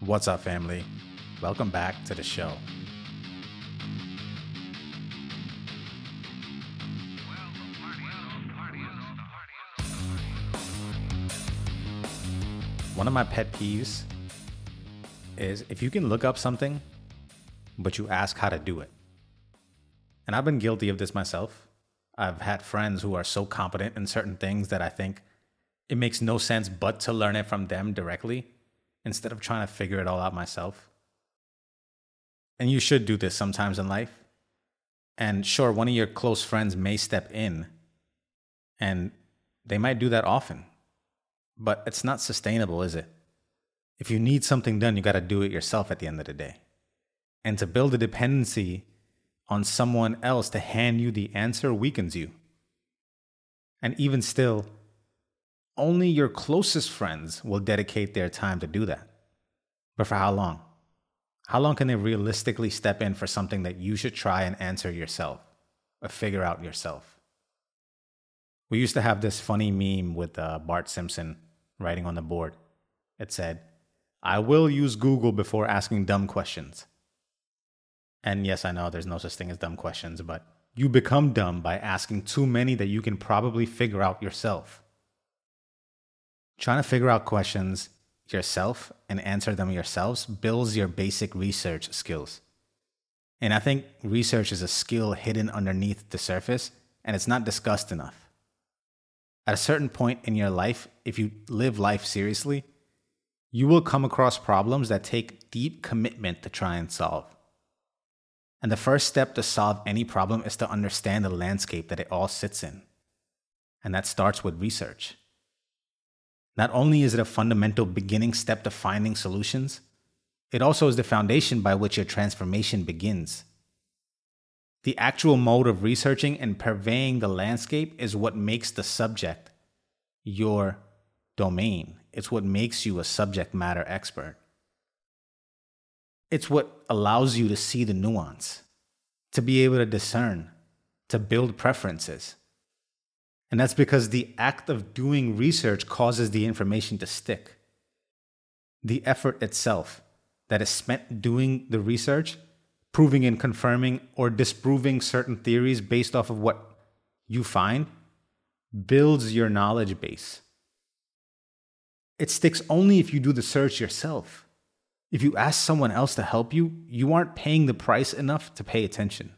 What's up, family? Welcome back to the show. One of my pet peeves is if you can look up something, but you ask how to do it. And I've been guilty of this myself. I've had friends who are so competent in certain things that I think it makes no sense but to learn it from them directly instead of trying to figure it all out myself. And you should do this sometimes in life. And sure, one of your close friends may step in and they might do that often, but it's not sustainable, is it? If you need something done, you got to do it yourself at the end of the day. And to build a dependency on someone else to hand you the answer weakens you. And even still, only your closest friends will dedicate their time to do that. But for how long? How long can they realistically step in for something that you should try and answer yourself or figure out yourself? We used to have this funny meme with uh, Bart Simpson writing on the board. It said, I will use Google before asking dumb questions. And yes, I know there's no such thing as dumb questions, but you become dumb by asking too many that you can probably figure out yourself. Trying to figure out questions yourself and answer them yourselves builds your basic research skills. And I think research is a skill hidden underneath the surface and it's not discussed enough. At a certain point in your life, if you live life seriously, you will come across problems that take deep commitment to try and solve. And the first step to solve any problem is to understand the landscape that it all sits in. And that starts with research. Not only is it a fundamental beginning step to finding solutions, it also is the foundation by which your transformation begins. The actual mode of researching and purveying the landscape is what makes the subject your domain. It's what makes you a subject matter expert. It's what allows you to see the nuance, to be able to discern, to build preferences. And that's because the act of doing research causes the information to stick. The effort itself that is spent doing the research, proving and confirming or disproving certain theories based off of what you find, builds your knowledge base. It sticks only if you do the search yourself. If you ask someone else to help you, you aren't paying the price enough to pay attention.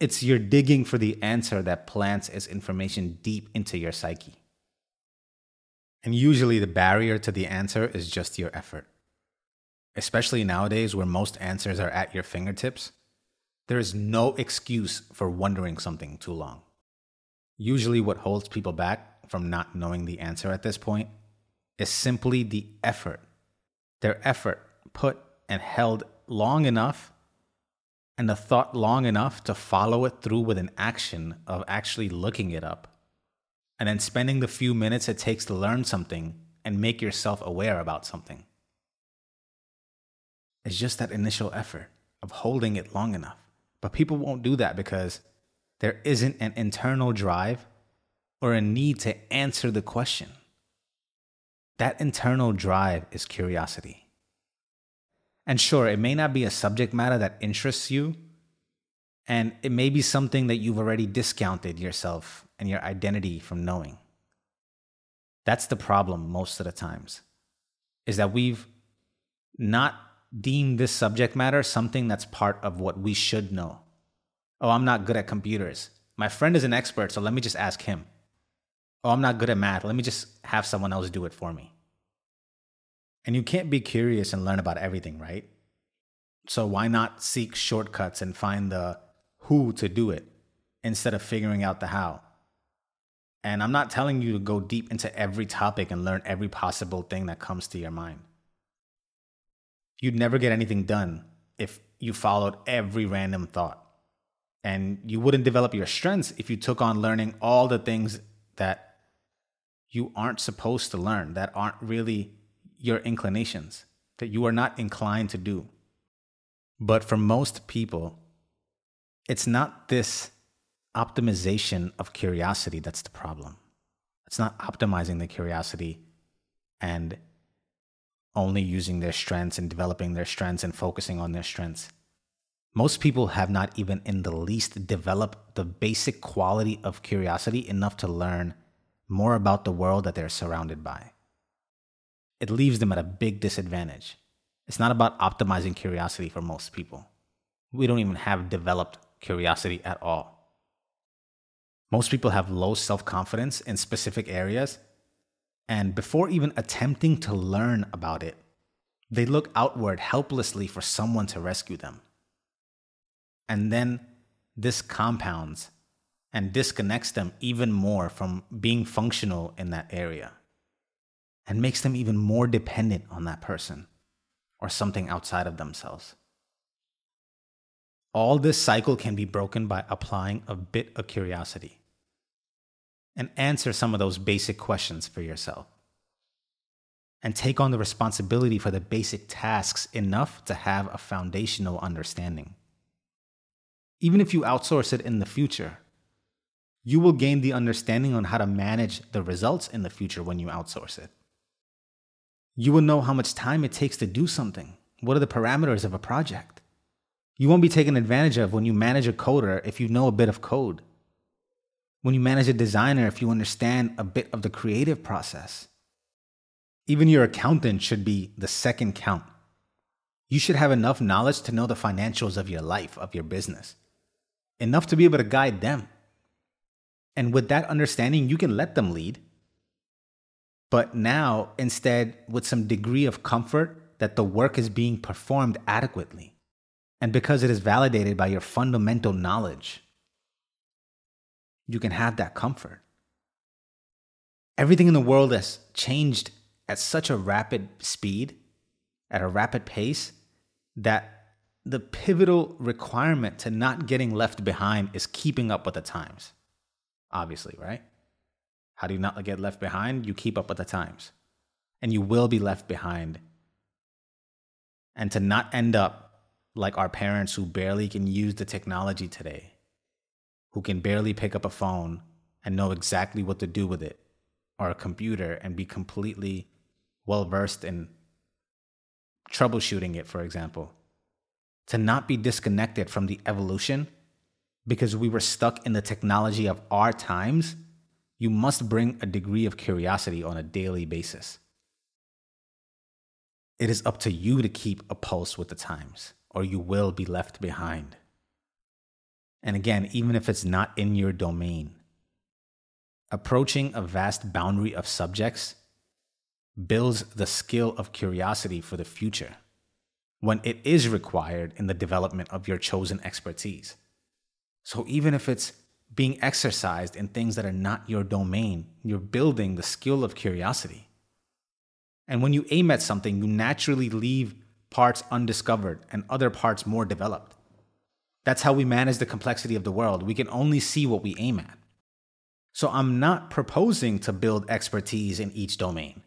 It's your digging for the answer that plants its information deep into your psyche. And usually the barrier to the answer is just your effort. Especially nowadays where most answers are at your fingertips, there is no excuse for wondering something too long. Usually, what holds people back from not knowing the answer at this point is simply the effort. Their effort put and held long enough and the thought long enough to follow it through with an action of actually looking it up. And then spending the few minutes it takes to learn something and make yourself aware about something. It's just that initial effort of holding it long enough. But people won't do that because there isn't an internal drive or a need to answer the question. That internal drive is curiosity. And sure, it may not be a subject matter that interests you, and it may be something that you've already discounted yourself and your identity from knowing. That's the problem most of the times, is that we've not deemed this subject matter something that's part of what we should know. Oh, I'm not good at computers. My friend is an expert, so let me just ask him. Oh, I'm not good at math. Let me just have someone else do it for me. And you can't be curious and learn about everything, right? So why not seek shortcuts and find the who to do it instead of figuring out the how? And I'm not telling you to go deep into every topic and learn every possible thing that comes to your mind. You'd never get anything done if you followed every random thought. And you wouldn't develop your strengths if you took on learning all the things that you aren't supposed to learn, that aren't really your inclinations, that you are not inclined to do. But for most people, it's not this optimization of curiosity that's the problem. It's not optimizing the curiosity and only using their strengths and developing their strengths and focusing on their strengths. Most people have not even in the least developed the basic quality of curiosity enough to learn more about the world that they're surrounded by. It leaves them at a big disadvantage. It's not about optimizing curiosity for most people. We don't even have developed curiosity at all. Most people have low self confidence in specific areas, and before even attempting to learn about it, they look outward helplessly for someone to rescue them. And then this compounds and disconnects them even more from being functional in that area and makes them even more dependent on that person or something outside of themselves. All this cycle can be broken by applying a bit of curiosity and answer some of those basic questions for yourself. And take on the responsibility for the basic tasks enough to have a foundational understanding. Even if you outsource it in the future, you will gain the understanding on how to manage the results in the future when you outsource it. You will know how much time it takes to do something. What are the parameters of a project? You won't be taken advantage of when you manage a coder if you know a bit of code. When you manage a designer if you understand a bit of the creative process. Even your accountant should be the second count. You should have enough knowledge to know the financials of your life, of your business, enough to be able to guide them. And with that understanding, you can let them lead. But now, instead, with some degree of comfort that the work is being performed adequately and because it is validated by your fundamental knowledge, you can have that comfort. Everything in the world has changed at such a rapid speed, at a rapid pace, that the pivotal requirement to not getting left behind is keeping up with the times. Obviously, right? How do you not get left behind? You keep up with the times. And you will be left behind. And to not end up like our parents who barely can use the technology today, who can barely pick up a phone and know exactly what to do with it, or a computer and be completely well versed in troubleshooting it, for example. To not be disconnected from the evolution because we were stuck in the technology of our times, you must bring a degree of curiosity on a daily basis. It is up to you to keep a pulse with the times or you will be left behind. And again, even if it's not in your domain, approaching a vast boundary of subjects builds the skill of curiosity for the future when it is required in the development of your chosen expertise. So even if it's being exercised in things that are not your domain, you're building the skill of curiosity. And when you aim at something, you naturally leave parts undiscovered and other parts more developed. That's how we manage the complexity of the world. We can only see what we aim at. So I'm not proposing to build expertise in each domain,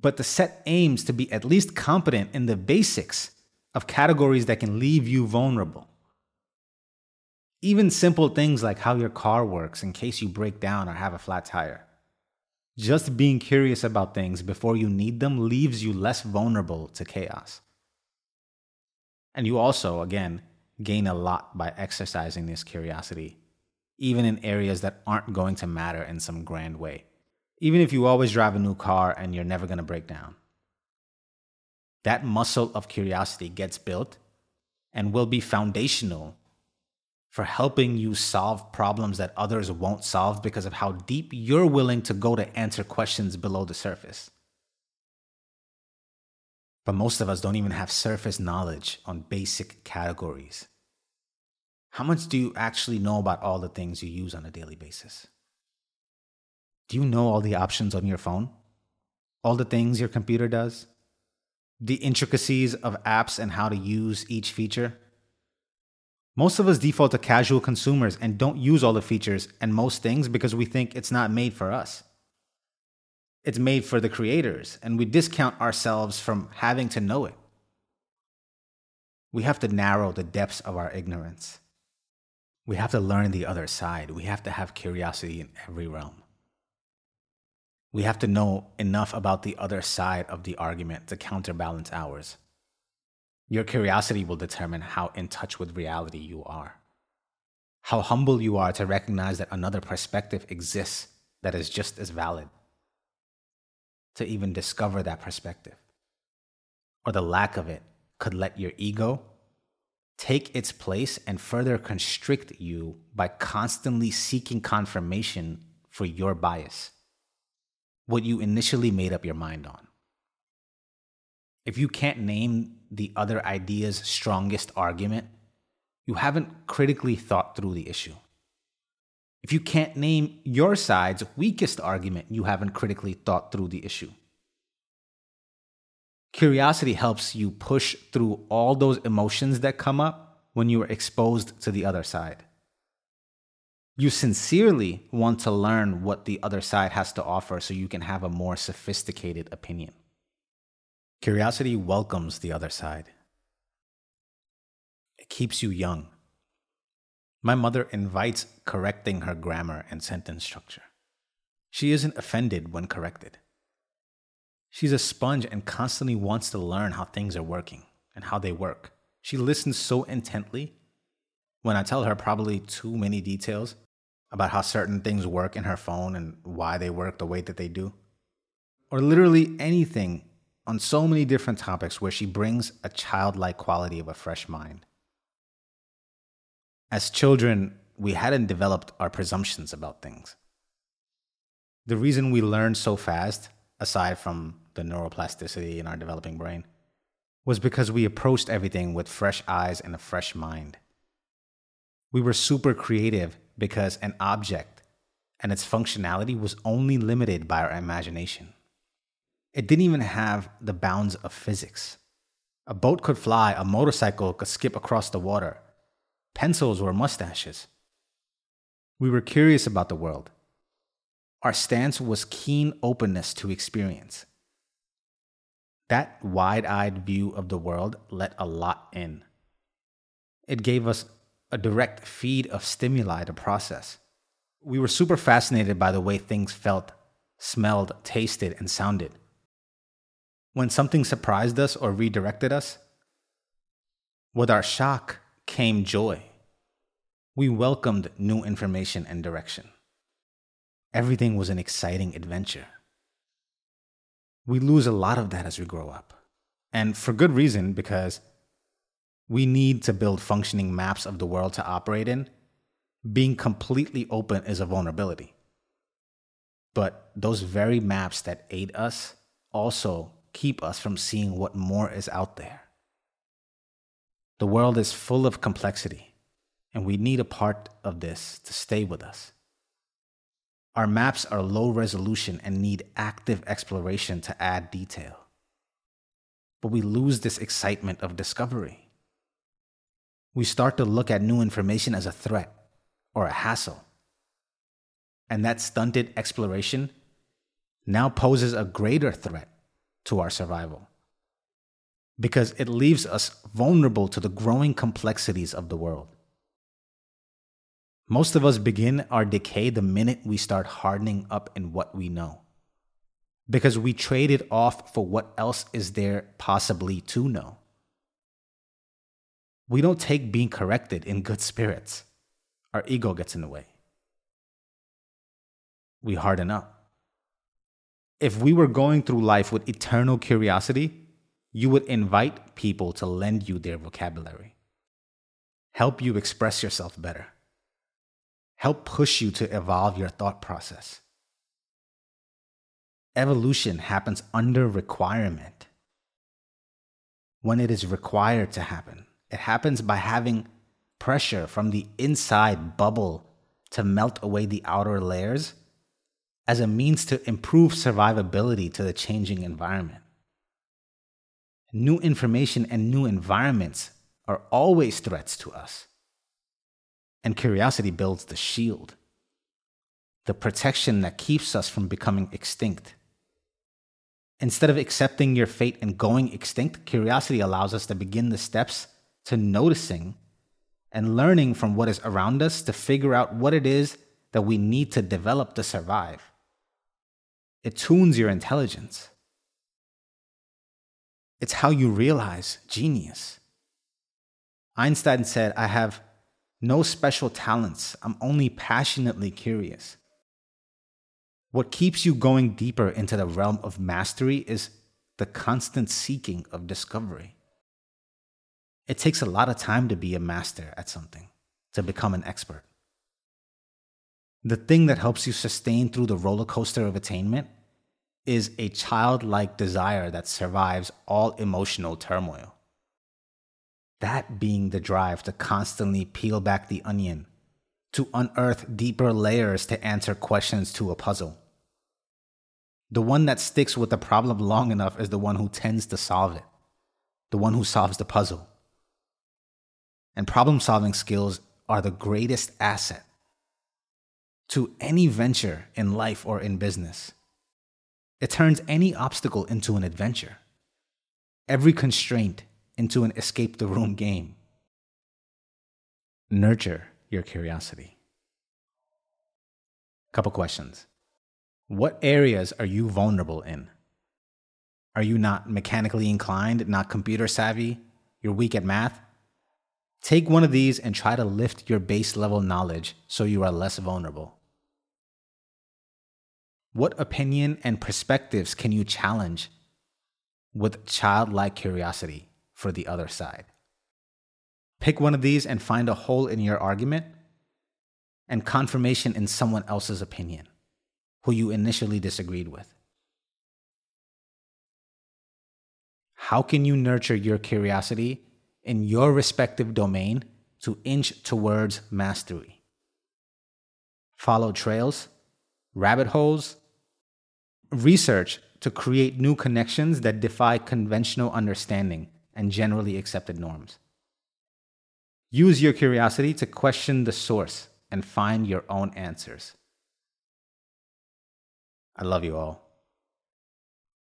but to set aims to be at least competent in the basics of categories that can leave you vulnerable. Even simple things like how your car works in case you break down or have a flat tire. Just being curious about things before you need them leaves you less vulnerable to chaos. And you also, again, gain a lot by exercising this curiosity, even in areas that aren't going to matter in some grand way. Even if you always drive a new car and you're never going to break down. That muscle of curiosity gets built and will be foundational for helping you solve problems that others won't solve because of how deep you're willing to go to answer questions below the surface. But most of us don't even have surface knowledge on basic categories. How much do you actually know about all the things you use on a daily basis? Do you know all the options on your phone? All the things your computer does? The intricacies of apps and how to use each feature? Most of us default to casual consumers and don't use all the features and most things because we think it's not made for us. It's made for the creators, and we discount ourselves from having to know it. We have to narrow the depths of our ignorance. We have to learn the other side. We have to have curiosity in every realm. We have to know enough about the other side of the argument to counterbalance ours. Your curiosity will determine how in touch with reality you are. How humble you are to recognize that another perspective exists that is just as valid. To even discover that perspective, or the lack of it, could let your ego take its place and further constrict you by constantly seeking confirmation for your bias, what you initially made up your mind on. If you can't name the other idea's strongest argument, you haven't critically thought through the issue. If you can't name your side's weakest argument, you haven't critically thought through the issue. Curiosity helps you push through all those emotions that come up when you are exposed to the other side. You sincerely want to learn what the other side has to offer so you can have a more sophisticated opinion. Curiosity welcomes the other side. It keeps you young. My mother invites correcting her grammar and sentence structure. She isn't offended when corrected. She's a sponge and constantly wants to learn how things are working and how they work. She listens so intently when I tell her probably too many details about how certain things work in her phone and why they work the way that they do. Or literally anything on so many different topics where she brings a childlike quality of a fresh mind. As children, we hadn't developed our presumptions about things. The reason we learn so fast, aside from the neuroplasticity in our developing brain, was because we approached everything with fresh eyes and a fresh mind. We were super creative because an object and its functionality was only limited by our imagination. It didn't even have the bounds of physics. A boat could fly, a motorcycle could skip across the water, pencils were mustaches. We were curious about the world. Our stance was keen openness to experience. That wide eyed view of the world let a lot in. It gave us a direct feed of stimuli to process. We were super fascinated by the way things felt, smelled, tasted, and sounded. When something surprised us or redirected us, with our shock came joy. We welcomed new information and direction. Everything was an exciting adventure we lose a lot of that as we grow up. And for good reason, because we need to build functioning maps of the world to operate in. Being completely open is a vulnerability. But those very maps that aid us also keep us from seeing what more is out there. The world is full of complexity, and we need a part of this to stay with us. Our maps are low resolution and need active exploration to add detail. But we lose this excitement of discovery. We start to look at new information as a threat or a hassle. And that stunted exploration now poses a greater threat to our survival because it leaves us vulnerable to the growing complexities of the world. Most of us begin our decay the minute we start hardening up in what we know. Because we trade it off for what else is there possibly to know. We don't take being corrected in good spirits. Our ego gets in the way. We harden up. If we were going through life with eternal curiosity, you would invite people to lend you their vocabulary, help you express yourself better help push you to evolve your thought process. Evolution happens under requirement. When it is required to happen, it happens by having pressure from the inside bubble to melt away the outer layers as a means to improve survivability to the changing environment. New information and new environments are always threats to us. And curiosity builds the shield, the protection that keeps us from becoming extinct. Instead of accepting your fate and going extinct, curiosity allows us to begin the steps to noticing and learning from what is around us to figure out what it is that we need to develop to survive. It tunes your intelligence. It's how you realize genius. Einstein said, I have no special talents. I'm only passionately curious. What keeps you going deeper into the realm of mastery is the constant seeking of discovery. It takes a lot of time to be a master at something, to become an expert. The thing that helps you sustain through the roller coaster of attainment is a childlike desire that survives all emotional turmoil. That being the drive to constantly peel back the onion, to unearth deeper layers to answer questions to a puzzle. The one that sticks with the problem long enough is the one who tends to solve it, the one who solves the puzzle. And problem solving skills are the greatest asset to any venture in life or in business. It turns any obstacle into an adventure, every constraint into an escape the room game. Nurture your curiosity. Couple questions. What areas are you vulnerable in? Are you not mechanically inclined, not computer savvy? You're weak at math? Take one of these and try to lift your base level knowledge so you are less vulnerable. What opinion and perspectives can you challenge with childlike curiosity for the other side? Pick one of these and find a hole in your argument and confirmation in someone else's opinion who you initially disagreed with. How can you nurture your curiosity in your respective domain to inch towards mastery? Follow trails, rabbit holes, research to create new connections that defy conventional understanding and generally accepted norms. Use your curiosity to question the source and find your own answers. I love you all.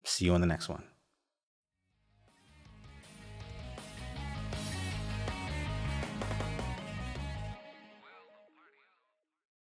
See you in the next one.